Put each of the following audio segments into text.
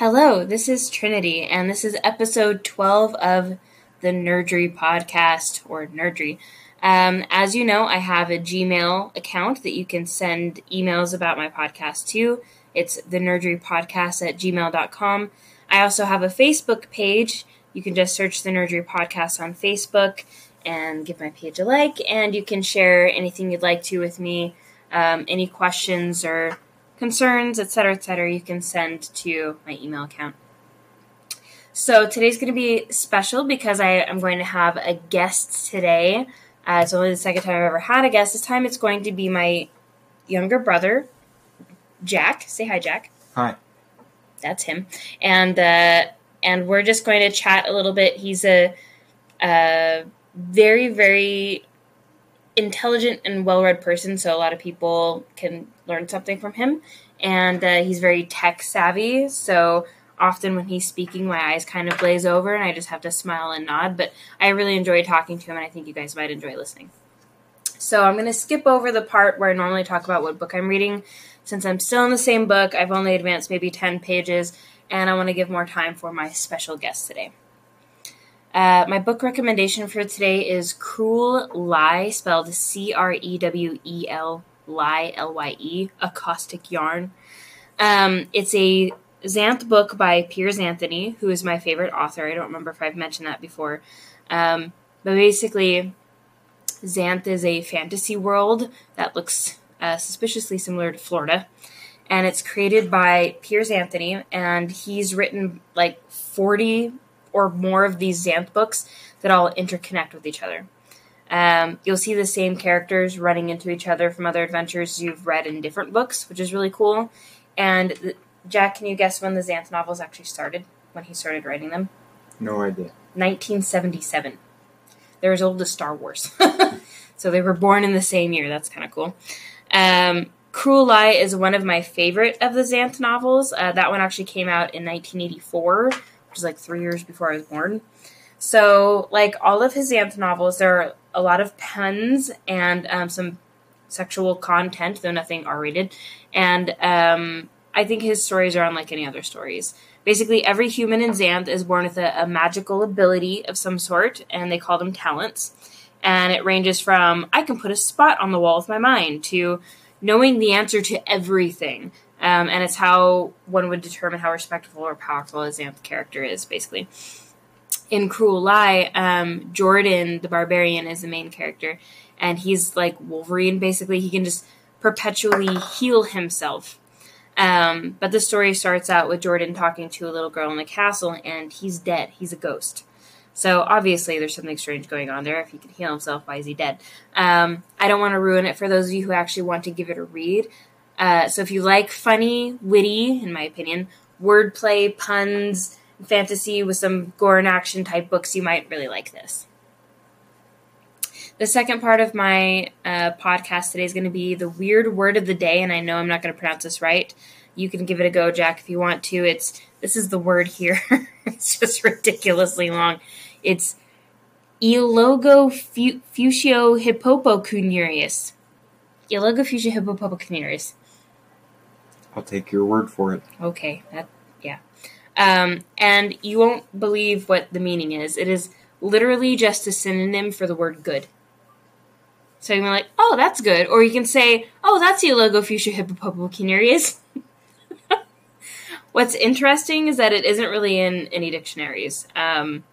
Hello, this is Trinity, and this is episode 12 of the Nerdry podcast, or Nerdry. Um, as you know, I have a Gmail account that you can send emails about my podcast to. It's the Nerdry podcast at gmail.com. I also have a Facebook page. You can just search the Nerdry podcast on Facebook and give my page a like, and you can share anything you'd like to with me, um, any questions or concerns, etc., etc., you can send to my email account. So today's going to be special because I am going to have a guest today. Uh, it's only the second time I've ever had a guest. This time it's going to be my younger brother, Jack. Say hi, Jack. Hi. That's him. And uh, and we're just going to chat a little bit. He's a, a very very intelligent and well-read person, so a lot of people can learn something from him. And uh, he's very tech savvy, so often when he's speaking, my eyes kind of glaze over, and I just have to smile and nod. But I really enjoy talking to him, and I think you guys might enjoy listening. So I'm going to skip over the part where I normally talk about what book I'm reading, since I'm still in the same book. I've only advanced maybe 10 pages, and I want to give more time for my special guest today. Uh, my book recommendation for today is Crewel Lye, spelled C R E W E L Lye L Y E, a caustic yarn. Um, it's a Xanth book by Piers Anthony, who is my favorite author. I don't remember if I've mentioned that before. Um, but basically, Xanth is a fantasy world that looks uh, suspiciously similar to Florida. And it's created by Piers Anthony, and he's written like 40 or more of these Xanth books that all interconnect with each other. Um, you'll see the same characters running into each other from other adventures you've read in different books, which is really cool. And Jack, can you guess when the Xanth novels actually started? When he started writing them? No idea. 1977. They're as old as Star Wars. so they were born in the same year. That's kind of cool. Um, Crewel Lye is one of my favorite of the Xanth novels. Uh, that one actually came out in 1984, which is like three years before I was born. So, like all of his Xanth novels, there are a lot of puns and um, some sexual content, though nothing R rated. And um, I think his stories are unlike any other stories. Basically, every human in Xanth is born with a, a magical ability of some sort, and they call them talents. And it ranges from I can put a spot on the wall with my mind to knowing the answer to everything. Um, and it's how one would determine how respectful or powerful a Xanth character is, basically. In Crewel Lye, um, Jordan, the barbarian, is the main character, and he's like Wolverine, basically. He can just perpetually heal himself. Um, but the story starts out with Jordan talking to a little girl in the castle, and he's dead. He's a ghost. So obviously, there's something strange going on there. If he can heal himself, why is he dead? Um, I don't want to ruin it for those of you who actually want to give it a read. Uh, so if you like funny, witty, in my opinion, wordplay, puns, fantasy with some gore and action type books, you might really like this. The second part of my uh, podcast today is going to be the weird word of the day, and I know I'm not going to pronounce this right. You can give it a go, Jack, if you want to. It's this is the word here. it's just ridiculously long. It's Elogophucio hippopocuniarius. Eellogofusciouhipoppokunurious. I'll take your word for it. Okay, that yeah. Um, and you won't believe what the meaning is. It is literally just a synonym for the word good. So you can be like, oh, that's good. Or you can say, oh, that's Eellogofusciouhipoppokunurious. What's interesting is that it isn't really in any dictionaries. Um,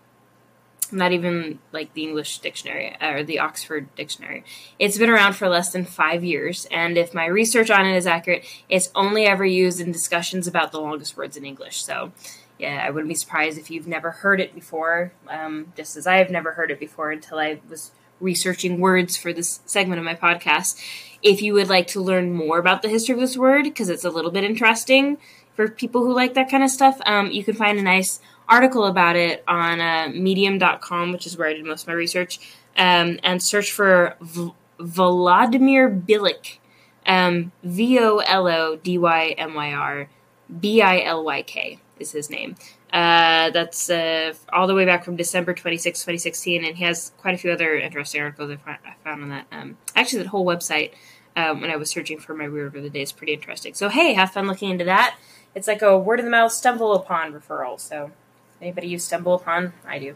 not even like the English dictionary or the Oxford dictionary. It's been around for less than five years, and if my research on it is accurate, it's only ever used in discussions about the longest words in English. So, yeah, I wouldn't be surprised if you've never heard it before, um, just as I have never heard it before until I was researching words for this segment of my podcast. If you would like to learn more about the history of this word, because it's a little bit interesting for people who like that kind of stuff, um, you can find a nice article about it on uh, medium.com, which is where I did most of my research, um, and search for v- Vladimir Bilyk, um, V O L O D Y M Y R B I L Y K is his name. Uh, that's uh, all the way back from December 26, 2016, and he has quite a few other interesting articles I, found on that. Um, actually, that whole website, um, when I was searching for my weird of the day, is pretty interesting. So, hey, have fun looking into that. It's like a word of the mouth StumbleUpon referral. So anybody use StumbleUpon? I do.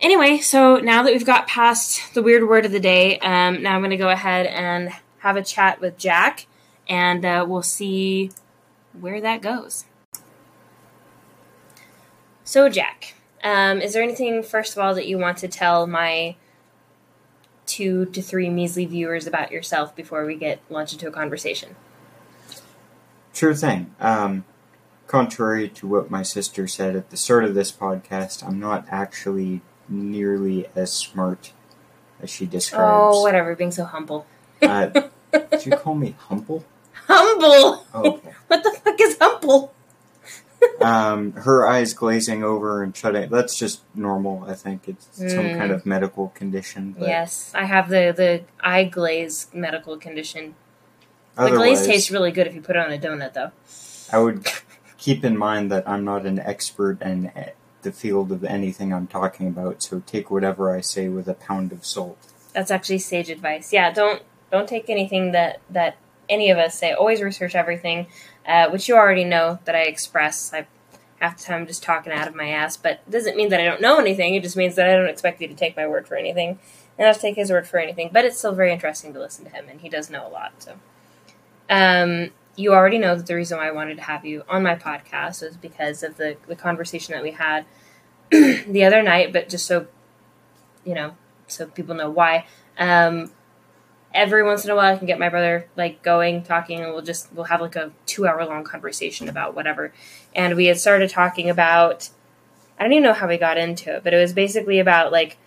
Anyway, so now that we've got past the weird word of the day, um, now I'm going to go ahead and have a chat with Jack, and uh, we'll see where that goes. So, Jack, um, is there anything, first of all, that you want to tell my two to three measly viewers about yourself before we get launched into a conversation? Sure thing. Um, contrary to what my sister said at the start of this podcast, I'm not actually nearly as smart as she describes. Oh, whatever, being so humble. Uh, did you call me humble? Humble! Oh, okay. What the fuck is humble? um, her eyes glazing over and shutting. That's just normal. I think it's some Mm. kind of medical condition. Yes, I have the, the eye glaze medical condition. The glaze tastes really good if you put it on a donut, though. I would keep in mind that I'm not an expert in the field of anything I'm talking about. So take whatever I say with a pound of salt. That's actually sage advice. Yeah, don't don't take anything that that any of us say. Always research everything, uh, which you already know that I express. I half the time I'm just talking out of my ass, but it doesn't mean that I don't know anything. It just means that I don't expect you to take my word for anything, and I'll take his word for anything. But it's still very interesting to listen to him, and he does know a lot. So, um, you already know that the reason why I wanted to have you on my podcast was because of the the conversation that we had the other night. But just so you know, so people know why. Um, every once in a while, I can get my brother like going, talking, and we'll just we'll have like a two hour long conversation about whatever. And we had started talking about I don't even know how we got into it, but it was basically about like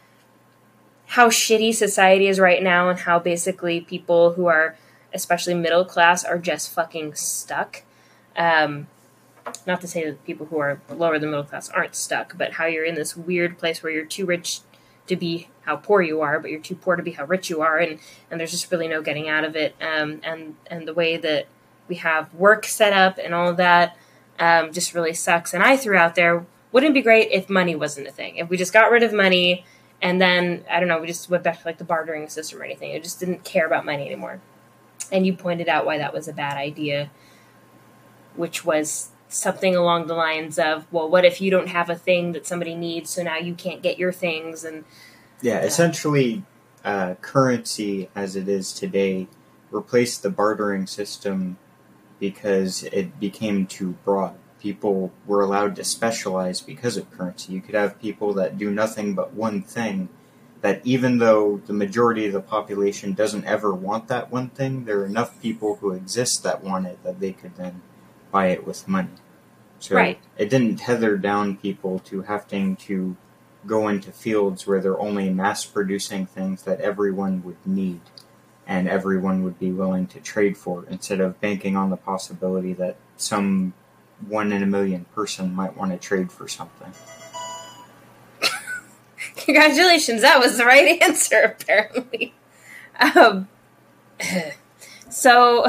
how shitty society is right now and how basically people who are especially middle class are just fucking stuck. Um, not to say that people who are lower than middle class aren't stuck, but how you're in this weird place where you're too rich to be how poor you are, but you're too poor to be how rich you are, and and there's just really no getting out of it. Um, and and the way that we have work set up and all that um, just really sucks. And I threw out there, wouldn't be great if money wasn't a thing? If we just got rid of money and then I don't know, we just went back to like the bartering system or anything. It just didn't care about money anymore. And you pointed out why that was a bad idea, which was something along the lines of, well, what if you don't have a thing that somebody needs, so now you can't get your things and Yeah, essentially, uh, currency as it is today replaced the bartering system because it became too broad. People were allowed to specialize because of currency. You could have people that do nothing but one thing, that even though the majority of the population doesn't ever want that one thing, there are enough people who exist that want it that they could then buy it with money. So Right. it didn't tether down people to having to go into fields where they're only mass producing things that everyone would need and everyone would be willing to trade for instead of banking on the possibility that some one in a million person might want to trade for something. Congratulations, that was the right answer, apparently. Um, so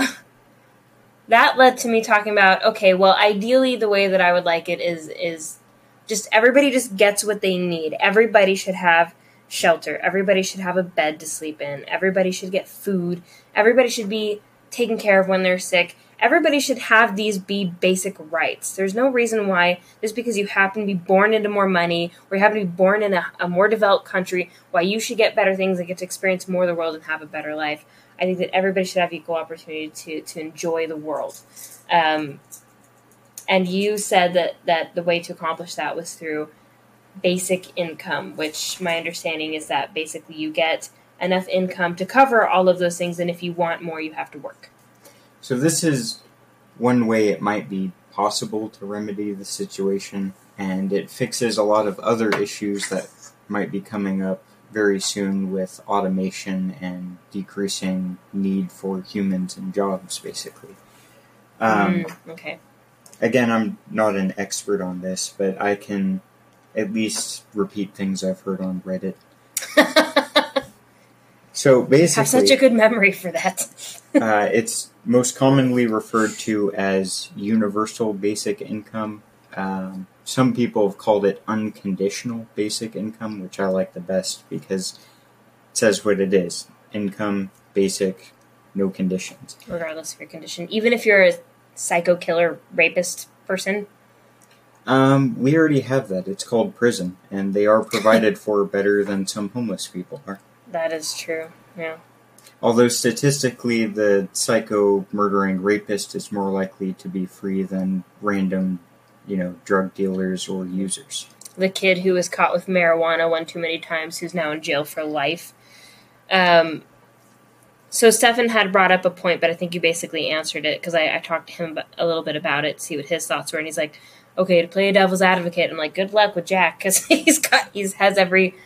that led to me talking about okay, well, ideally, the way that I would like it is is just everybody just gets what they need. Everybody should have shelter. Everybody should have a bed to sleep in. Everybody should get food. Everybody should be taken care of when they're sick. Everybody should have these be basic rights. There's no reason why, just because you happen to be born into more money or you happen to be born in a, a more developed country, why you should get better things and get to experience more of the world and have a better life. I think that everybody should have equal opportunity to, to enjoy the world. Um, and you said that, that the way to accomplish that was through basic income, which my understanding is that basically you get enough income to cover all of those things, and if you want more, you have to work. So this is one way it might be possible to remedy the situation, and it fixes a lot of other issues that might be coming up very soon with automation and decreasing need for humans and jobs, basically. Um, Mm, okay. Again, I'm not an expert on this, but I can at least repeat things I've heard on Reddit. So basically, have such a good memory for that. uh, it's most commonly referred to as universal basic income. Um, some people have called it unconditional basic income, which I like the best because it says what it is income, basic, no conditions. regardless of your condition. Even if you're a psycho killer rapist person? Um, we already have that. It's called prison, and they are provided for better than some homeless people are. That is true. Yeah. Although statistically, the psycho murdering rapist is more likely to be free than random, you know, drug dealers or users. The kid who was caught with marijuana one too many times, who's now in jail for life. Um, so Stefan had brought up a point, but I think you basically answered it because I, I, talked to him a little bit about it, see what his thoughts were, and he's like, "Okay, to play a devil's advocate, I'm like, good luck with Jack because he's got he's has every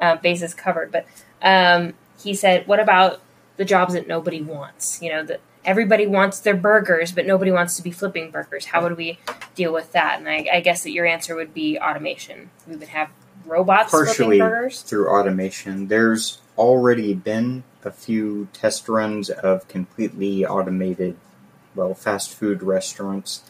uh, basis covered." But um, he said, "What about the jobs that nobody wants? You know, that everybody wants their burgers, but nobody wants to be flipping burgers. How would we deal with that?" And I, I guess that your answer would be automation. We would have robots partially flipping burgers through automation. There's already been a few test runs of completely automated, well, fast food restaurants.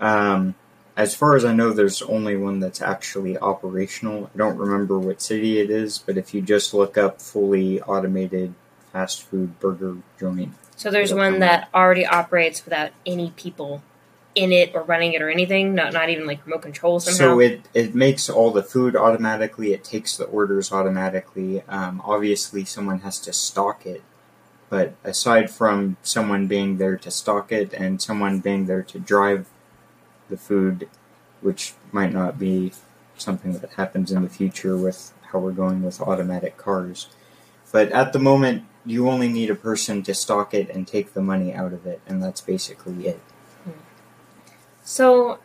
Um, as far as I know, there's only one that's actually operational. I don't remember what city it is, but if you just look up fully automated fast food burger joint. So there's one that already operates without any people in it or running it or anything, not not even like remote control somehow. So it it makes all the food automatically. It takes the orders automatically. Um, obviously, someone has to stock it, but aside from someone being there to stock it and someone being there to drive the food, which might not be something that happens in the future with how we're going with automatic cars. But at the moment, you only need a person to stock it and take the money out of it, and that's basically it. So,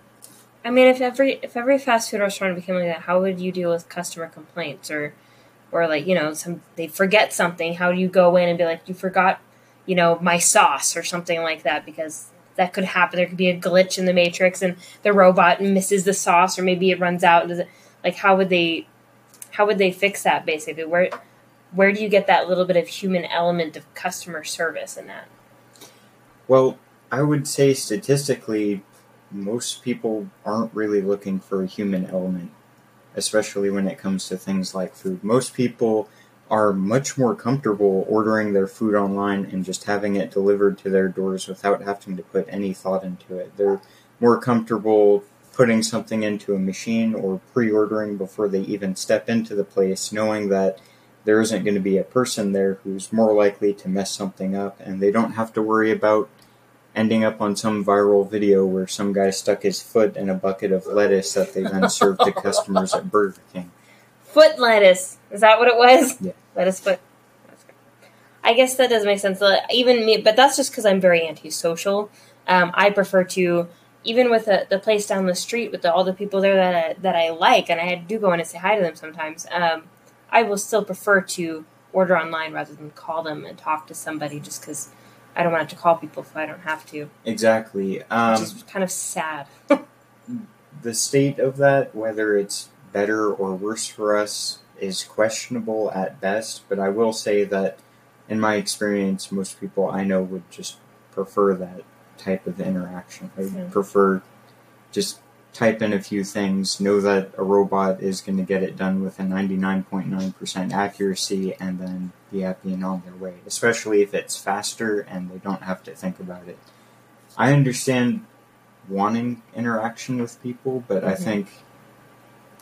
I mean, if every if every fast food restaurant became like that, how would you deal with customer complaints or, or like you know, some they forget something? How do you go in and be like, you forgot, you know, my sauce or something like that? Because that could happen. There could be a glitch in the matrix, and the robot misses the sauce, or maybe it runs out. Like how would they, how would they fix that? Basically, where where do you get that little bit of human element of customer service in that? Well, I would say statistically, most people aren't really looking for a human element, especially when it comes to things like food. Most people are much more comfortable ordering their food online and just having it delivered to their doors without having to put any thought into it. They're more comfortable putting something into a machine or pre ordering before they even step into the place, knowing that there isn't going to be a person there who's more likely to mess something up and they don't have to worry about ending up on some viral video where some guy stuck his foot in a bucket of lettuce that they then served to customers at Burger King. Foot lettuce. Is that what it was? Yeah. Lettuce foot. I guess that does make sense. Even me, but that's just because I'm very antisocial. Um, I prefer to, even with the, the place down the street with the, all the people there that I, that I like, and I do go in and say hi to them sometimes. Um, I will still prefer to order online rather than call them and talk to somebody, just because I don't want to call people if I don't have to. Exactly. Um, which is kind of sad. the state of that, whether it's better or worse for us, is questionable at best. But I will say that, in my experience, most people I know would just prefer that type of interaction. They yeah. prefer just type in a few things, know that a robot is going to get it done with a 99.9% accuracy, and then be happy and on their way, especially if it's faster and they don't have to think about it. I understand wanting interaction with people, but mm-hmm. I think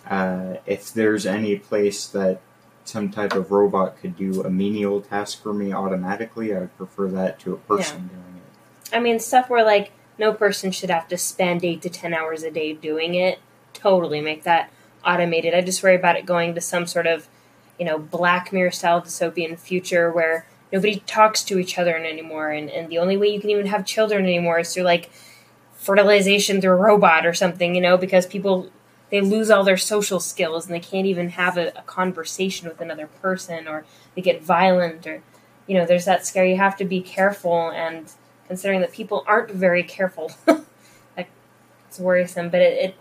uh, if there's any place that some type of robot could do a menial task for me automatically, I would prefer that to a person yeah. doing it. I mean, stuff where like no person should have to spend eight to ten hours a day doing it. Totally make that automated. I just worry about it going to some sort of, you know, Black Mirror style dystopian future where nobody talks to each other anymore, and, and the only way you can even have children anymore is through like fertilization through a robot or something, you know, because people they lose all their social skills and they can't even have a, a conversation with another person or they get violent or you know, there's that scare you have to be careful and considering that people aren't very careful. it's worrisome, but it, it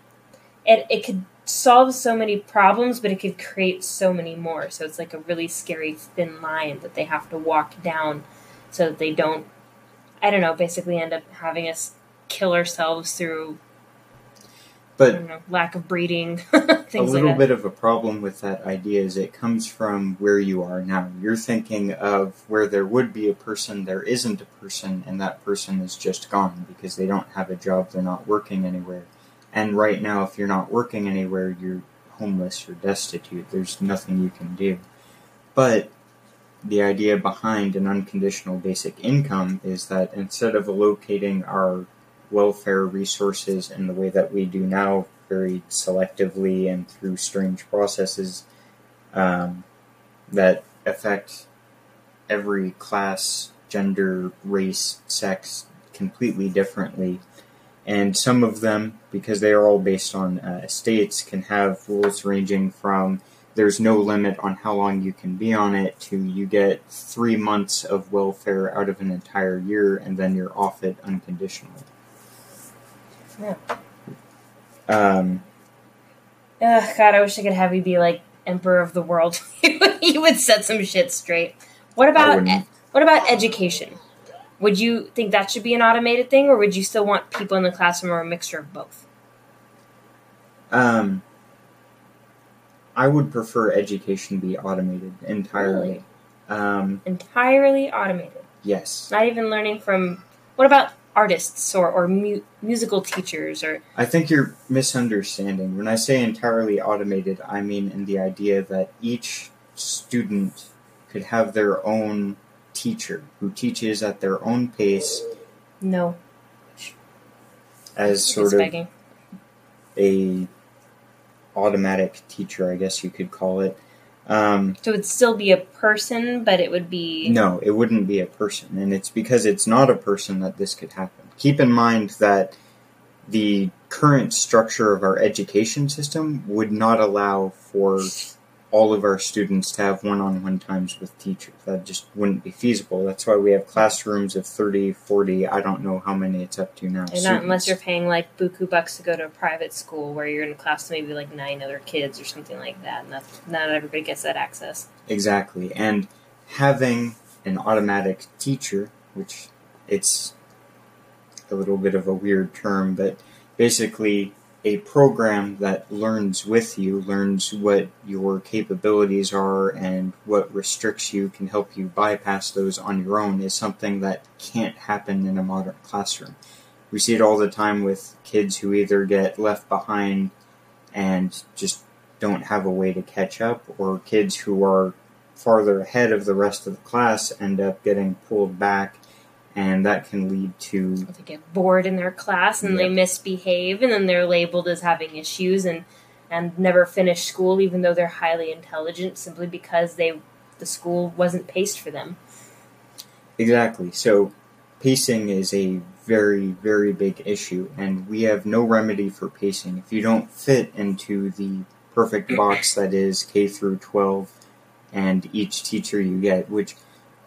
it it could solve so many problems, but it could create so many more. So it's like a really scary thin line that they have to walk down so that they don't I don't know, basically end up having us kill ourselves through But know, lack of breeding, a things like little that. bit of a problem with that idea is it comes from where you are now. You're thinking of where there would be a person, there isn't a person, and that person is just gone because they don't have a job, they're not working anywhere. And right now, if you're not working anywhere, you're homeless or destitute. There's nothing you can do. But the idea behind an unconditional basic income is that instead of allocating our welfare resources in the way that we do now, very selectively and through strange processes um, that affect every class, gender, race, sex completely differently. And some of them, because they are all based on uh, can have rules ranging from there's no limit on how long you can be on it to you get three months of welfare out of an entire year and then you're off it unconditionally. Yeah. Um, Ugh, God, I wish I could have you be like emperor of the world. you would set some shit straight. What about what about education? Would you think that should be an automated thing, or would you still want people in the classroom or a mixture of both? Um, I would prefer education be automated entirely. Really? Um, Entirely automated. yes, Not even learning from. What about artists or or mu- musical teachers or I think you're misunderstanding. When I say entirely automated, I mean in the idea that each student could have their own teacher who teaches at their own pace no? as sort of a automatic teacher, I guess you could call it. Um, So it would still be a person, but it would be No, it wouldn't be a person, and it's because it's not a person that this could happen. Keep in mind that the current structure of our education system would not allow for all of our students to have one-on-one times with teachers. That just wouldn't be feasible. That's why we have classrooms of 30, 40, I don't know how many it's up to now. And not unless you're paying like buku bucks to go to a private school where you're in a class with maybe like nine other kids or something like that. And that's, not everybody gets that access. Exactly. And having an automatic teacher, which it's a little bit of a weird term, but basically a program that learns with you, learns what your capabilities are and what restricts you, can help you bypass those on your own, is something that can't happen in a modern classroom. We see it all the time with kids who either get left behind and just don't have a way to catch up, or kids who are farther ahead of the rest of the class end up getting pulled back, and that can lead to they get bored in their class and they misbehave and then they're labeled as having issues and, and never finish school even though they're highly intelligent simply because they the school wasn't paced for them. exactly. So, pacing is a very, very big issue, and we have no remedy for pacing. If you don't fit into the perfect box that is K through 12 and each teacher you get, which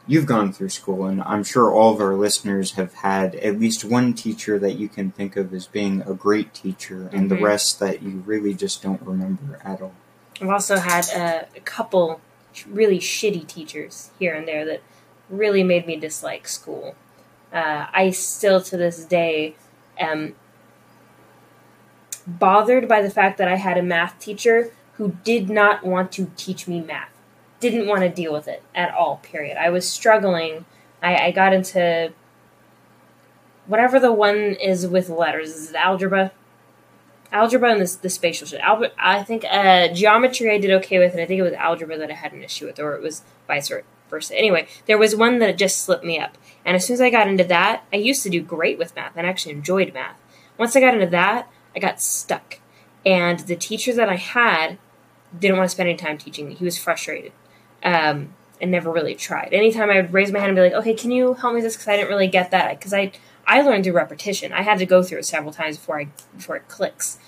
you've gone through school, and I'm sure all of our listeners have had at least one teacher that you can think of as being a great teacher, and the Mhm. rest that you really just don't remember at all. I've also had uh, a couple really shitty teachers here and there that really made me dislike school. Uh, I still, to this day, am bothered by the fact that I had a math teacher who did not want to teach me math, didn't want to deal with it at all, period. I was struggling. I, I got into whatever the one is with letters. Is it algebra? algebra and this the spatial shit. Algebra, I think uh, geometry I did okay with, and I think it was algebra that I had an issue with, or it was vice versa. Anyway, there was one that just slipped me up, and as soon as I got into that, I used to do great with math and actually enjoyed math. Once I got into that, I got stuck, and the teacher that I had didn't want to spend any time teaching me. He was frustrated. Um, and never really tried. Anytime I would raise my hand and be like, "Okay, can you help me with this?" Because I didn't really get that. Because I I learned through repetition. I had to go through it several times before I before it clicks.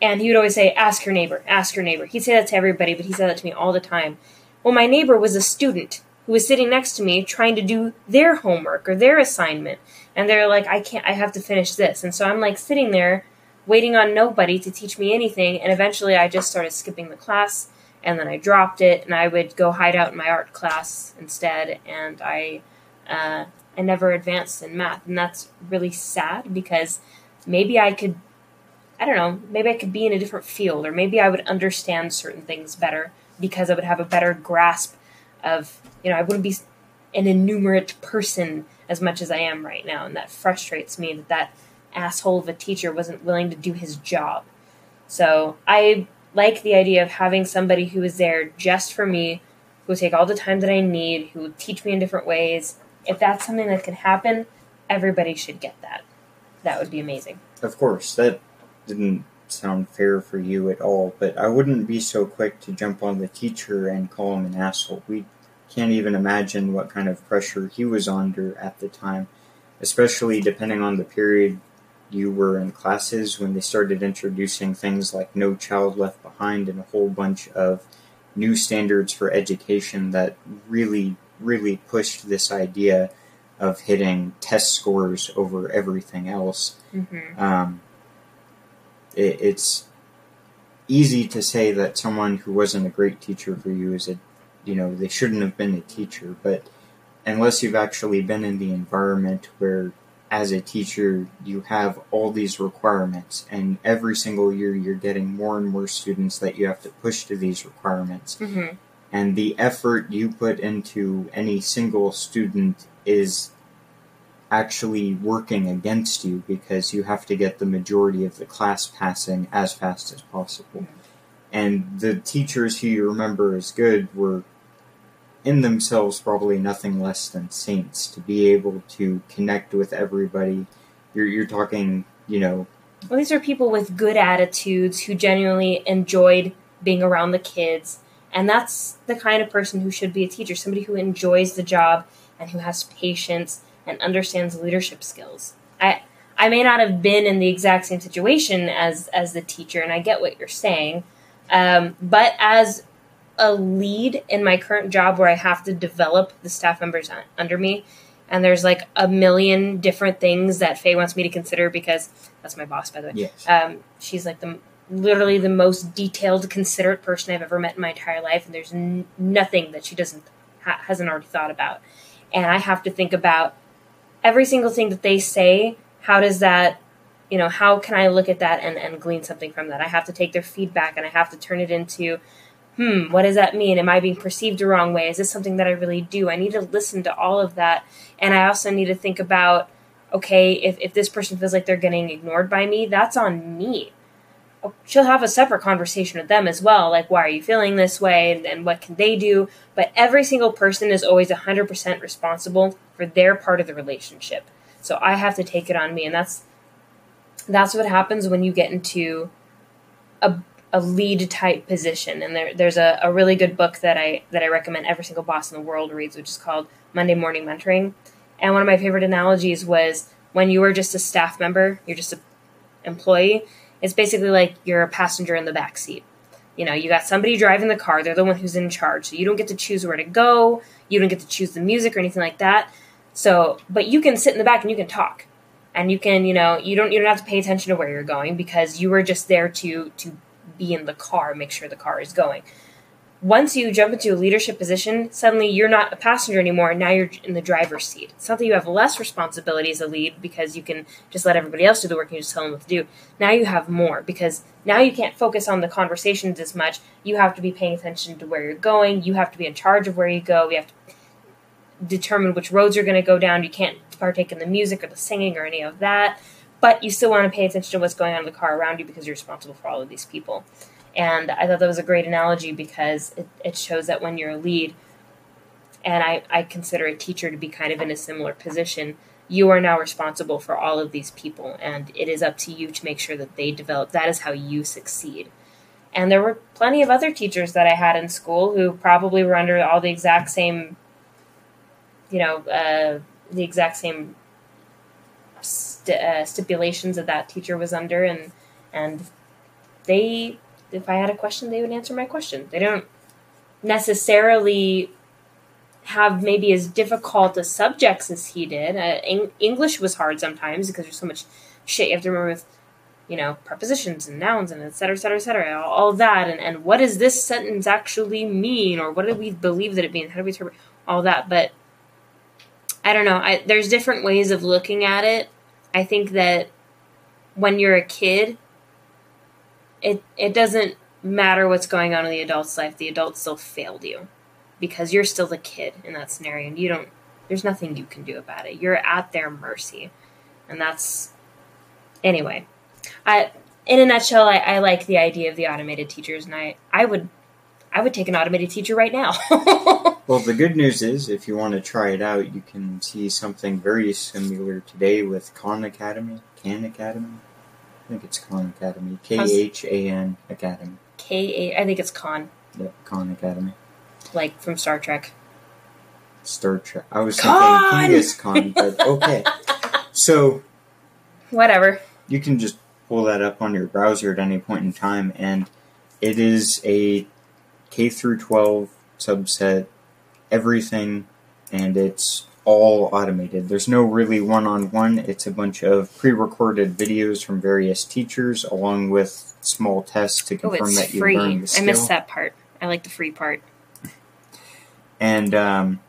And he would always say, "Ask your neighbor, ask your neighbor." He'd say that to everybody, but he said that to me all the time. Well, my neighbor was a student who was sitting next to me trying to do their homework or their assignment, and they're like, "I can't. I have to finish this." And so I'm like sitting there waiting on nobody to teach me anything, and eventually I just started skipping the class and then I dropped it, and I would go hide out in my art class instead, and I uh, I never advanced in math, and that's really sad because maybe I could I don't know, maybe I could be in a different field, or maybe I would understand certain things better because I would have a better grasp of, you know, I wouldn't be an enumerate person as much as I am right now. And that frustrates me that that asshole of a teacher wasn't willing to do his job. So I like the idea of having somebody who is there just for me, who will take all the time that I need, who will teach me in different ways. If that's something that can happen, everybody should get that. That would be amazing. Of course, that didn't sound fair for you at all, but I wouldn't be so quick to jump on the teacher and call him an asshole. We can't even imagine what kind of pressure he was under at the time, especially depending on the period you were in classes when they started introducing things like No Child Left Behind and a whole bunch of new standards for education that really, really pushed this idea of hitting test scores over everything else. Mm-hmm. Um, it, it's easy to say that someone who wasn't a great teacher for you is a, you know, they shouldn't have been a teacher. But unless you've actually been in the environment where, as a teacher, you have all these requirements, and every single year you're getting more and more students that you have to push to these requirements. Mm-hmm. And the effort you put into any single student is actually working against you because you have to get the majority of the class passing as fast as possible. And the teachers who you remember as good were in themselves probably nothing less than saints to be able to connect with everybody. You're, you're talking, you know, Well, these are people with good attitudes who genuinely enjoyed being around the kids. And that's the kind of person who should be a teacher somebody who enjoys the job and who has patience and understands leadership skills. I, I may not have been in the exact same situation as, as the teacher, and I get what you're saying. Um, but as a lead in my current job where I have to develop the staff members un- under me, and there's like a million different things that Faye wants me to consider because that's my boss, by the way. yes. Um, she's like the literally the most detailed, considerate person I've ever met in my entire life, and there's n- nothing that she doesn't ha- hasn't already thought about. And I have to think about every single thing that they say. How does that, you know, how can I look at that and, and glean something from that? I have to take their feedback and I have to turn it into, hmm, what does that mean? Am I being perceived the wrong way? Is this something that I really do? I need to listen to all of that, and I also need to think about okay, if, if this person feels like they're getting ignored by me, that's on me. Oh, She'll have a separate conversation with them as well, like, why are you feeling this way and, and what can they do? But every single person is always 100% responsible for their part of the relationship. So I have to take it on me. And that's that's what happens when you get into a, a lead type position. And there, there's a, a really good book that I that I recommend every single boss in the world reads, which is called Monday Morning Mentoring. And one of my favorite analogies was when you were just a staff member, you're just an employee. It's basically like you're a passenger in the back seat. You know, you got somebody driving the car, they're the one who's in charge. So you don't get to choose where to go, you don't get to choose the music or anything like that. So, but you can sit in the back and you can talk. And you can, you know, you don't you don't have to pay attention to where you're going because you were just there to to be in the car, make sure the car is going. Once you jump into a leadership position, suddenly you're not a passenger anymore. Now you're in the driver's seat. It's not that you have less responsibility as a lead because you can just let everybody else do the work and you just tell them what to do. Now you have more because now you can't focus on the conversations as much. You have to be paying attention to where you're going. You have to be in charge of where you go. You have to determine which roads you're going to go down. You can't partake in the music or the singing or any of that. But you still want to pay attention to what's going on in the car around you because you're responsible for all of these people. And I thought that was a great analogy because it, it shows that when you're a lead, and I, I consider a teacher to be kind of in a similar position, you are now responsible for all of these people, and it is up to you to make sure that they develop. That is how you succeed. And there were plenty of other teachers that I had in school who probably were under all the exact same, you know, uh, the exact same st- uh, stipulations that that teacher was under, and and they if I had a question, they would answer my question. They don't necessarily have maybe as difficult a subjects as he did. Uh, Eng- English was hard sometimes because there's so much shit you have to remember with, you know, prepositions and nouns and et cetera, et cetera, et cetera, all, all that. And, and what does this sentence actually mean? Or what do we believe that it means? How do we interpret all that? But I don't know. I, there's different ways of looking at it. I think that when you're a kid, it it doesn't matter what's going on in the adult's life. The adult still failed you because you're still the kid in that scenario, and you don't. There's nothing you can do about it. You're at their mercy, and that's anyway. I, in a nutshell, I, I like the idea of the automated teachers, and I I would I would take an automated teacher right now. Well, the good news is, if you want to try it out, you can see something very similar today with Khan Academy. Khan Academy? I think it's Khan Academy. K H A N Academy. K A. I think it's Khan, Yep, Khan Academy. like from Star Trek. Star Trek. I was Khan! thinking Genghis Khan, but okay. So Whatever. you can just pull that up on your browser at any point in time, and it is a K through 12 subset, everything, and it's all automated. There's no really one on one, it's a bunch of pre recorded videos from various teachers along with small tests to Oh, confirm it's that you free. learned the I skill. missed that part. I like the free part. And um,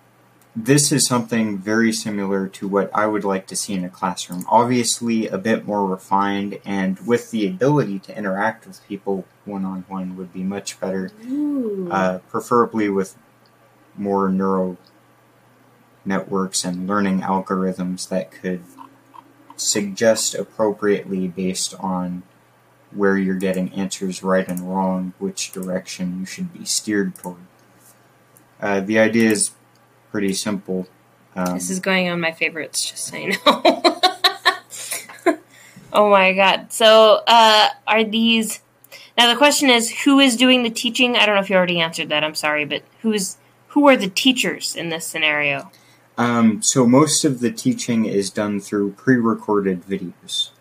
this is something very similar to what I would like to see in a classroom. Obviously, a bit more refined, and with the ability to interact with people one on one would be much better. Uh, preferably with more neural networks and learning algorithms that could suggest appropriately based on where you're getting answers right and wrong, which direction you should be steered toward. Uh, the idea is pretty simple. Um, this is going on my favorites, just so you know. oh my god. So, uh, are these. Now, the question is who is doing the teaching? I don't know if you already answered that. I'm sorry, but who's. Who are the teachers in this scenario? Um, so most of the teaching is done through pre-recorded videos.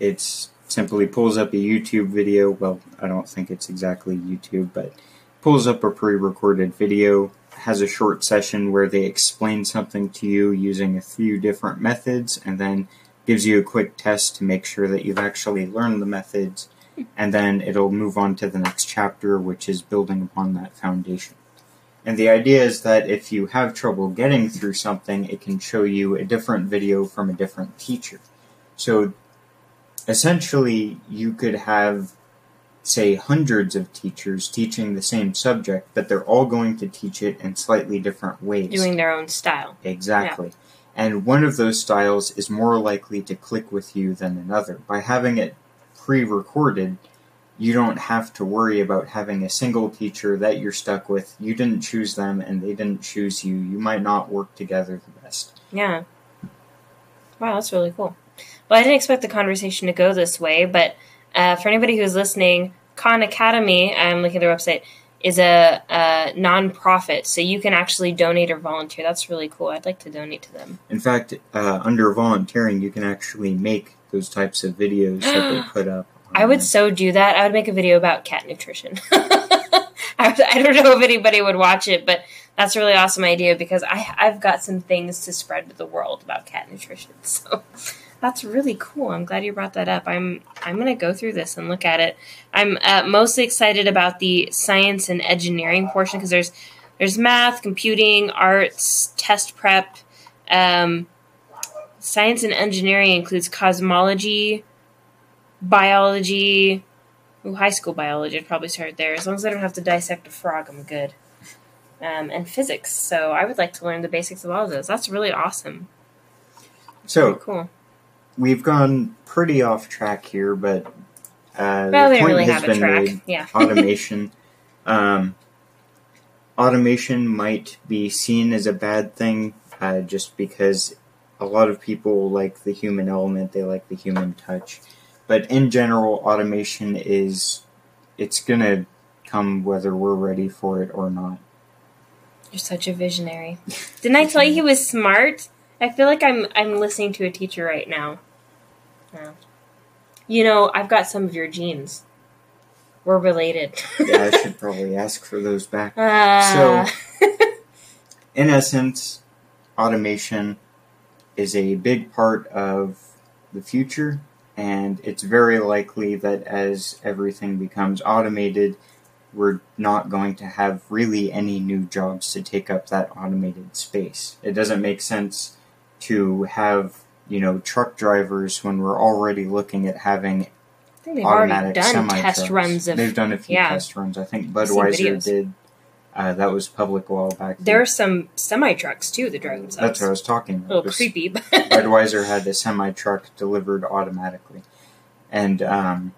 It's simply pulls up a YouTube video. Well, I don't think it's exactly YouTube, but pulls up a pre-recorded video, has a short session where they explain something to you using a few different methods, and then gives you a quick test to make sure that you've actually learned the methods, and then it'll move on to the next chapter, which is building upon that foundation. And the idea is that if you have trouble getting through something, it can show you a different video from a different teacher. So essentially, you could have, say, hundreds of teachers teaching the same subject, but they're all going to teach it in slightly different ways. Doing their own style. Exactly. And one of those styles is more likely to click with you than another. By having it pre recorded, you don't have to worry about having a single teacher that you're stuck with. You didn't choose them and they didn't choose you. You might not work together the best. Yeah. Wow, that's really cool. Well, I didn't expect the conversation to go this way, but uh, for anybody who's listening, Khan Academy, I'm looking at their website, is a, a non-profit, so you can actually donate or volunteer. That's really cool. I'd like to donate to them. In fact, uh, under volunteering, you can actually make those types of videos that they put up. I would so do that. I would make a video about cat nutrition. I, I don't know if anybody would watch it, but that's a really awesome idea because I, I've got some things to spread to the world about cat nutrition. So that's really cool. I'm glad you brought that up. I'm I'm gonna go through this and look at it. I'm uh, mostly excited about the science and engineering portion because there's there's math, computing, arts, test prep. Um, science and engineering includes cosmology, biology. Ooh, high school biology. I'd probably start there. As long as I don't have to dissect a frog, I'm good. Um, and physics. So I would like to learn the basics of all of those. That's really awesome. So Cool. We've gone pretty off track here, but uh, Well, the point really has been made. Yeah. automation. Um, automation might be seen as a bad thing uh, just because a lot of people like the human element, they like the human touch. But in general, automation is it's gonna come whether we're ready for it or not. You're such a visionary. Didn't I tell you he was smart? I feel like I'm I'm listening to a teacher right now. You know, I've got some of your genes. We're related. Yeah, I should probably ask for those back. Uh, In essence, automation is a big part of the future, and it's very likely that as everything becomes automated, we're not going to have really any new jobs to take up that automated space. It doesn't make sense to have, you know, truck drivers when we're already looking at having they've already automatic done semi test runs of. They've done a few yeah. test runs. I think Budweiser did. Uh, that was public a while back. There are some semi trucks too that drive themselves. That's what I was talking about. a little creepy, but Budweiser had a semi truck delivered automatically, and um,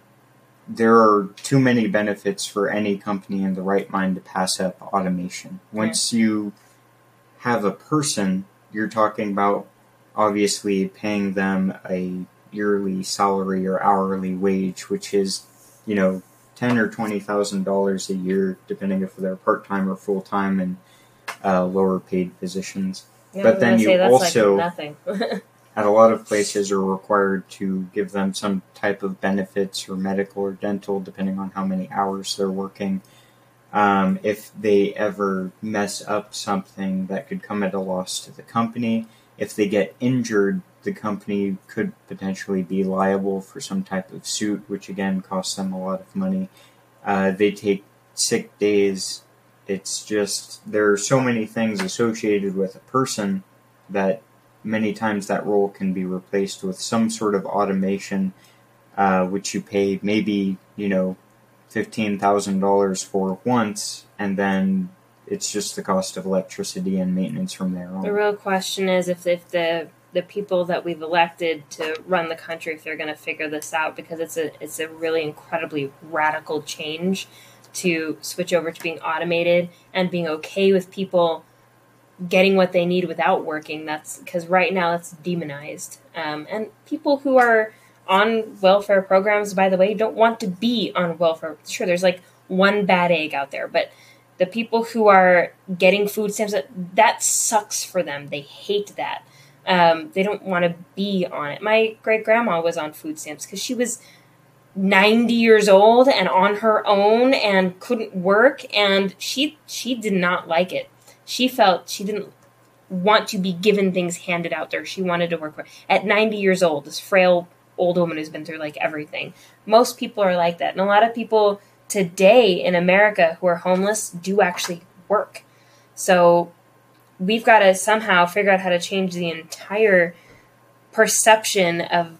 there are too many benefits for any company in the right mind to pass up automation. Once you have a person, you're talking about obviously paying them a yearly salary or hourly wage, which is, you know, ten or twenty thousand dollars a year, depending if they're part time or full time, and uh, lower paid positions. Yeah, But then you also- like at a lot of places are required to give them some type of benefits or medical or dental depending on how many hours they're working um, if they ever mess up something that could come at a loss to the company if they get injured the company could potentially be liable for some type of suit which again costs them a lot of money. Uh, they take sick days. It's just there are so many things associated with a person that many times that role can be replaced with some sort of automation, uh, which you pay maybe you know fifteen thousand dollars for once, and then it's just the cost of electricity and maintenance from there on. the real question is if if the the people that we've elected to run the country if they're going to figure this out because it's a it's a really incredibly radical change to switch over to being automated and being okay with people getting what they need without working that's because right now that's demonized um, and people who are on welfare programs by the way don't want to be on welfare sure there's like one bad egg out there but the people who are getting food stamps that, sucks for them. They hate that. Um, they don't want to be on it. My great grandma was on food stamps because she was 90 years old and on her own and couldn't work and she she did not like it. She felt she didn't want to be given things handed out there she wanted to work for at 90 years old this frail old woman who's been through like everything. Most people are like that and a lot of people today in america who are homeless do actually work so we've got to somehow figure out how to change the entire perception of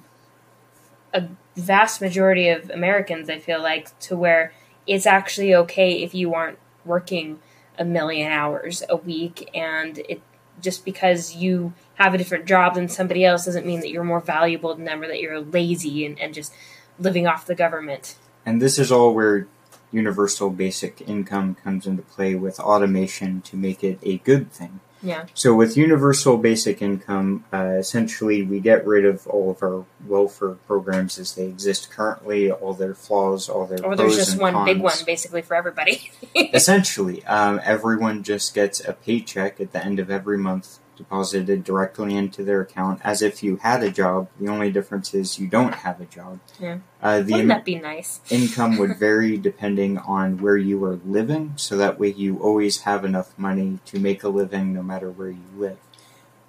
a vast majority of Americans, I feel like, to where it's actually okay if you aren't working a million hours a week and it just because you have a different job than somebody else doesn't mean that you're more valuable than them or that you're lazy and, and just living off the government. And this is all where universal basic income comes into play with automation to make it a good thing. Yeah. So with universal basic income, uh, essentially we get rid of all of our welfare programs as they exist currently, all their flaws, all their Or there's just one big one basically for everybody. Essentially, um, everyone just gets a paycheck at the end of every month deposited directly into their account as if you had a job. The only difference is you don't have a job. Yeah. Uh, the Wouldn't that be nice? income would vary depending on where you are living, so that way you always have enough money to make a living no matter where you live.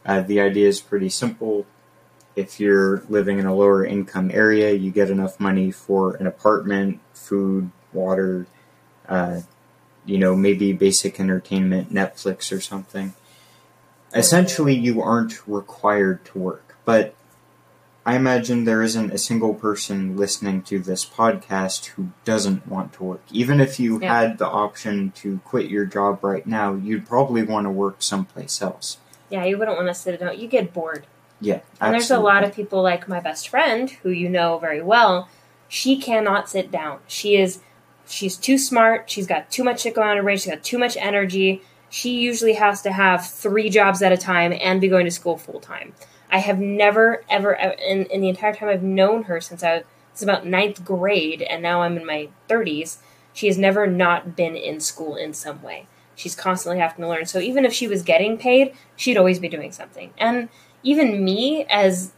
Uh, the idea is pretty simple. If you're living in a lower income area, you get enough money for an apartment, food, water, uh, you know, maybe basic entertainment, Netflix or something. Essentially, you aren't required to work, but I imagine there isn't a single person listening to this podcast who doesn't want to work. Even if you Yeah. had the option to quit your job right now, you'd probably want to work someplace else. Yeah, you wouldn't want to sit down. You get bored. Yeah, And there's a lot of people like my best friend, who you know very well. She cannot sit down. She is, she's too smart. She's got too much shit going on in her brain. She's got too much energy. She usually has to have three jobs at a time and be going to school full time. I have never, ever, ever in, in the entire time I've known her since I was about ninth grade, and now I'm in my 30s, she has never not been in school in some way. She's constantly having to learn. So even if she was getting paid, she'd always be doing something. And even me, as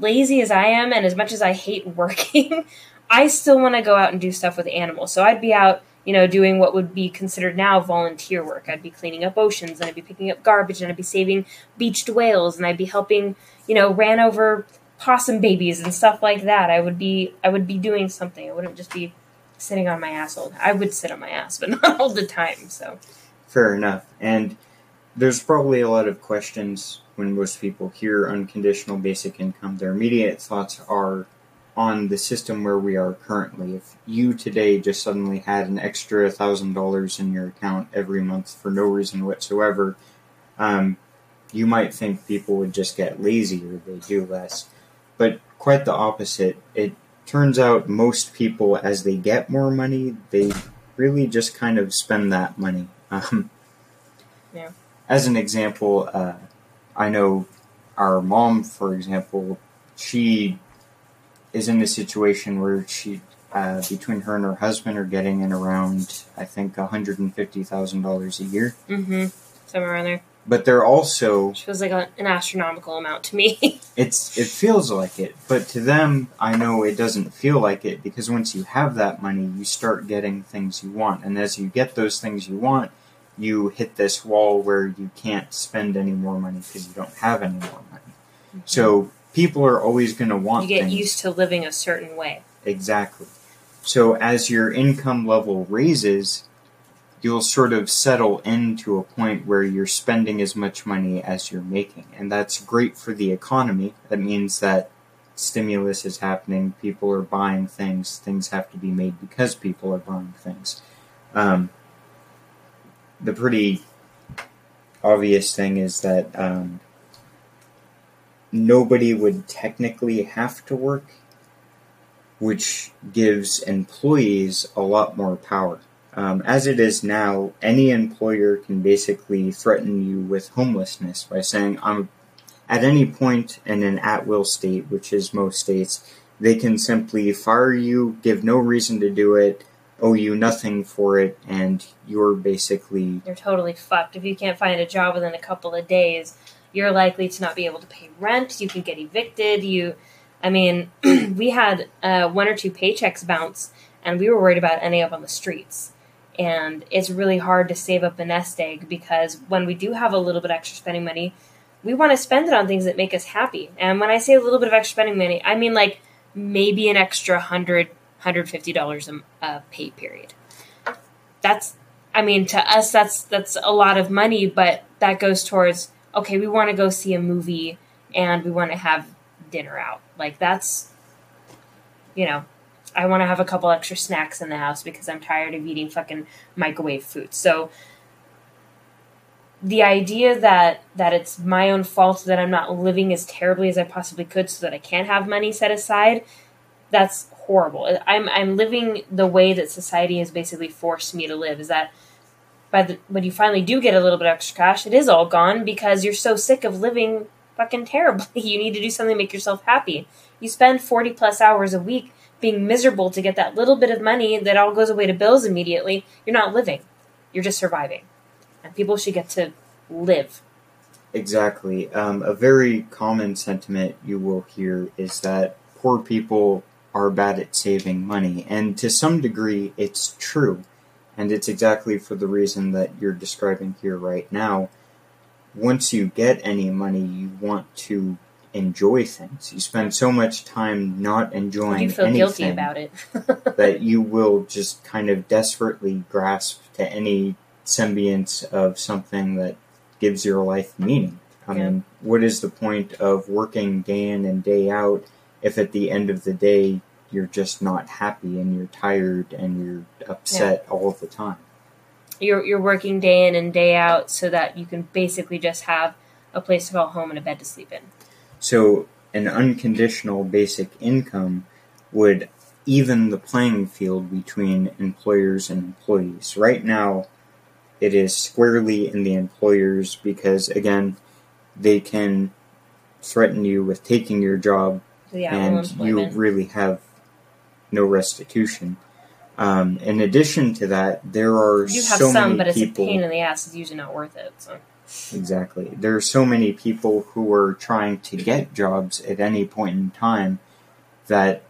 lazy as I am and as much as I hate working, I still want to go out and do stuff with animals. So I'd be out, you know, doing what would be considered now volunteer work. I'd be cleaning up oceans and I'd be picking up garbage and I'd be saving beached whales and I'd be helping, you know, ran over possum babies and stuff like that. I would be I would be doing something. I wouldn't just be sitting on my ass all I would sit on my ass, but not all the time. So Fair enough. And there's probably a lot of questions when most people hear unconditional basic income. Their immediate thoughts are on the system where we are currently. If you today just suddenly had an extra thousand dollars in your account every month for no reason whatsoever, um, you might think people would just get lazy or they do less. But quite the opposite. It turns out most people, as they get more money, they really just kind of spend that money. Um, Yeah. As an example, uh, I know our mom, for example, she is in a situation where she, uh, between her and her husband, are getting in around, I think, $150,000 a year. Mm-hmm. Somewhere around there. But they're also Which feels like a, an astronomical amount to me. it's it feels like it, but to them, I know it doesn't feel like it because once you have that money, you start getting things you want, and as you get those things you want, you hit this wall where you can't spend any more money because you don't have any more money. So people are always going to want you get things. used to living a certain way. Exactly. So as your income level raises, you'll sort of settle into a point where you're spending as much money as you're making. And that's great for the economy. That means that stimulus is happening, people are buying things, things have to be made because people are buying things. Um, the pretty obvious thing is that um, nobody would technically have to work which gives employees a lot more power. Um, as it is now, any employer can basically threaten you with homelessness by saying, "I'm at any point in an at-will state, which is most states, they can simply fire you, give no reason to do it, owe you nothing for it, and you're basically You're totally fucked. If you can't find a job within a couple of days, you're likely to not be able to pay rent. You can get evicted. You, I mean, we had uh, one or two paychecks bounce, and we were worried about ending up on the streets. And it's really hard to save up a nest egg because when we do have a little bit extra spending money, we want to spend it on things that make us happy. And when I say a little bit of extra spending money, I mean like maybe an extra hundred, hundred fifty dollars a pay period. That's, I mean, to us that's that's a lot of money, but that goes towards okay, we want to go see a movie and we want to have dinner out. Like that's, you know, I want to have a couple extra snacks in the house because I'm tired of eating fucking microwave food. So the idea that that it's my own fault that I'm not living as terribly as I possibly could so that I can't have money set aside, that's horrible. I'm I'm living the way that society has basically forced me to live. Is that by the when you finally do get a little bit extra cash, it is all gone because you're so sick of living fucking terribly. You need to do something to make yourself happy. You spend 40 plus hours a week being miserable to get that little bit of money that all goes away to bills immediately. You're not living. You're just surviving. And people should get to live. Exactly. Um, a very common sentiment you will hear is that poor people are bad at saving money, and to some degree, it's true. And it's exactly for the reason that you're describing here right now. Once you get any money, you want to enjoy things. You spend so much time not enjoying You feel anything guilty about it. that you will just kind of desperately grasp to any semblance of something that gives your life meaning. I Yeah. mean, what is the point of working day in and day out if at the end of the day you're just not happy and you're tired and you're upset all the time? you're you're working day in and day out so that you can basically just have a place to call home and a bed to sleep in. So, an unconditional basic income would even the playing field between employers and employees. Right now, it is squarely in the employers because, again, they can threaten you with taking your job The and you really have no restitution. Um, in addition to that, there are You have so some, many but it's people. a pain in the ass. It's usually not worth it. So Exactly. There are so many people who are trying to get jobs at any point in time that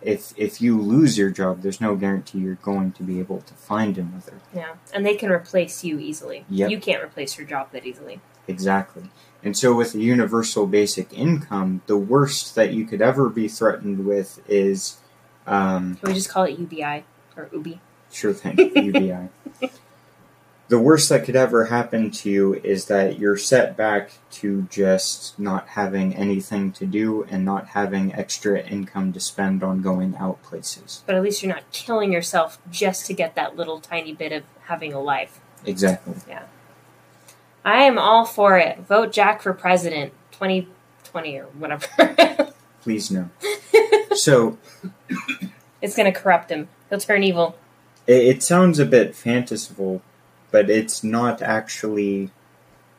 if if you lose your job, there's no guarantee you're going to be able to find another. yeah, and they can replace you easily. Yep. You can't replace your job that easily. Exactly. And so with a universal basic income, the worst that you could ever be threatened with is um, Can we just call it UBI or UBI? Sure thing, UBI. the worst that could ever happen to you is that you're set back to just not having anything to do and not having extra income to spend on going out places. But at least you're not killing yourself just to get that little tiny bit of having a life. Exactly. Yeah. I am all for it. Vote Jack for president 2020 or whatever. Please no. So it's going to corrupt him. He'll turn evil. it, it sounds a bit fanciful, but it's not actually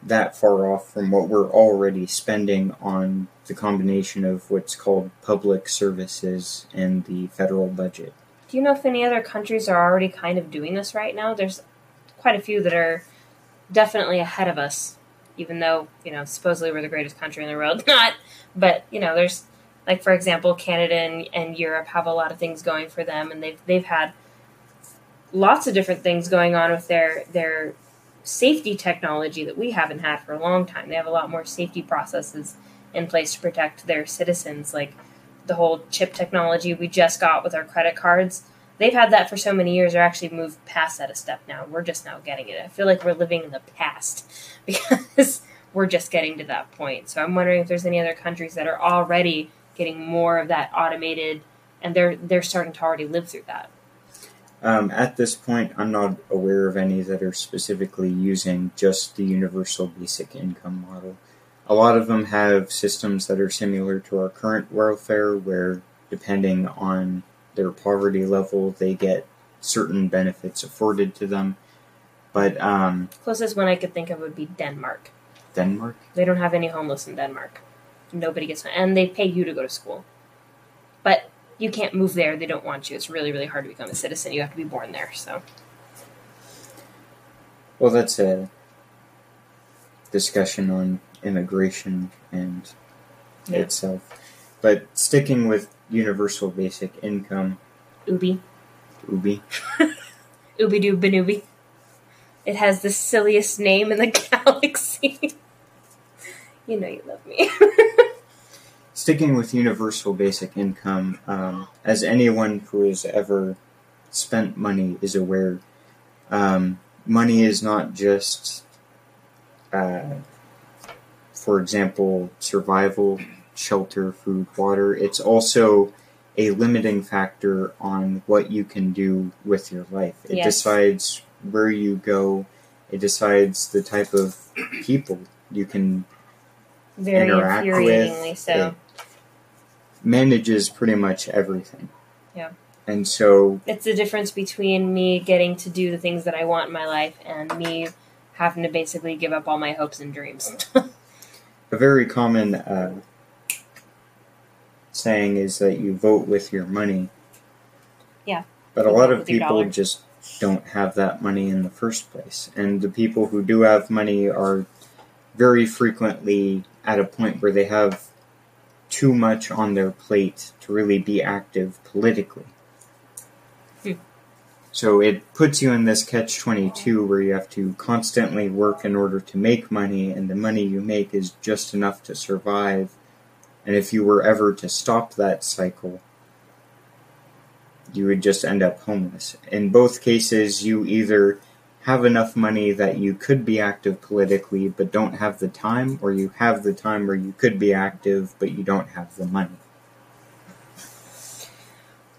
that far off from what we're already spending on the combination of what's called public services and the federal budget. Do you know if any other countries are already kind of doing this right now? There's quite a few that are definitely ahead of us, even though, you know, supposedly we're the greatest country in the world. Not, but, you know, there's, like, for example, Canada and, and Europe have a lot of things going for them, and they've, they've had lots of different things going on with their, their safety technology that we haven't had for a long time. They have a lot more safety processes in place to protect their citizens, like the whole chip technology we just got with our credit cards. They've had that for so many years, they're actually moved past that a step now. We're just now getting it. I feel like we're living in the past because we're just getting to that point. So I'm wondering if there's any other countries that are already getting more of that automated and they're they're starting to already live through that. Um, at this point, I'm not aware of any that are specifically using just the universal basic income model. A lot of them have systems that are similar to our current welfare, where depending on their poverty level, they get certain benefits afforded to them. But um, Closest one I could think of would be Denmark. Denmark, They don't have any homeless in Denmark. Nobody gets and they pay you to go to school. But you can't move there. They don't want you. It's really, really hard to become a citizen. You have to be born there. So well, that's a discussion on immigration and Yeah. itself. But sticking with universal basic income, Ubi. Ubi. Ubi doo Banubi. It has the silliest name in the galaxy. you know you love me. Sticking with universal basic income, um, as anyone who has ever spent money is aware, um, money is not just, uh, for example, survival, shelter, food, water. It's also a limiting factor on what you can do with your life. It Yes. decides where you go. It decides the type of people you can Very interact infuriatingly with. so. It manages pretty much everything. Yeah. And so, It's the difference between me getting to do the things that I want in my life and me having to basically give up all my hopes and dreams. a very common uh, saying is that you vote with your money. Yeah. But a lot of people just don't have that money in the first place. And the people who do have money are very frequently at a point where they have too much on their plate to really be active politically. Hmm. So it puts you in this catch 22 where you have to constantly work in order to make money, and the money you make is just enough to survive. And if you were ever to stop that cycle, you would just end up homeless. In both cases, you either have enough money that you could be active politically but don't have the time, or you have the time where you could be active but you don't have the money.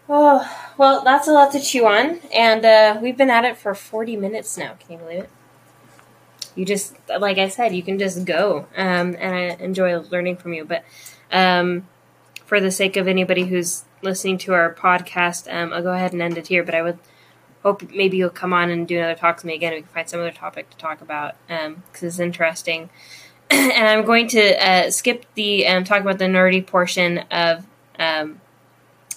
Oh, well, that's a lot to chew on, and uh, we've been at it for 40 minutes now. Can you believe it? You just, like I said, you can just go, um, and I enjoy learning from you. But um, for the sake of anybody who's listening to our podcast, um, I'll go ahead and end it here. But I would hope maybe you'll come on and do another talk with me again. We can find some other topic to talk about because it's interesting. and I'm going to uh, skip the um, talk about the nerdy portion of um,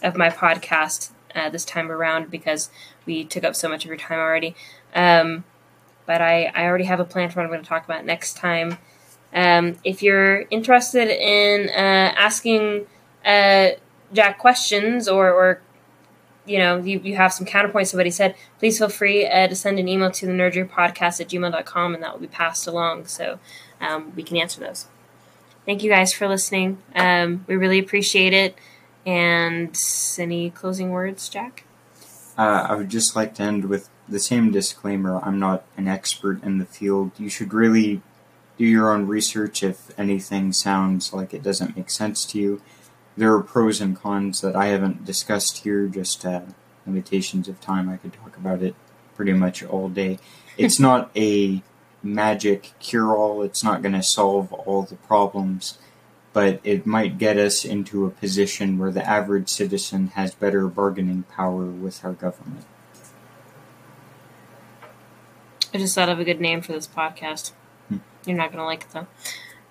of my podcast uh, this time around because we took up so much of your time already. Um, but I, I already have a plan for what I'm going to talk about next time. Um, if you're interested in uh, asking uh, Jack questions or, or you know, you, you have some counterpoints to what he said, please feel free uh, to send an email to the nerdrypodcast at gmail.com and that will be passed along so um, we can answer those. Thank you guys for listening. Um, we really appreciate it. And any closing words, Jack? Uh, I would just like to end with the same disclaimer I'm not an expert in the field. You should really do your own research if anything sounds like it doesn't make sense to you. There are pros and cons that I haven't discussed here, just uh, limitations of time. I could talk about it pretty much all day. It's not a magic cure all, it's not going to solve all the problems, but it might get us into a position where the average citizen has better bargaining power with our government. I just thought of a good name for this podcast. Hmm. You're not going to like it though.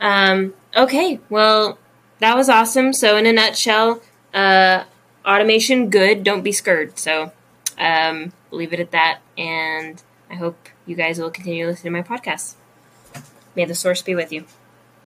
Um, okay, well, that was awesome. So, in a nutshell, uh, automation good, don't be scared. So, um, leave it at that. And I hope you guys will continue listening to my podcast. May the source be with you.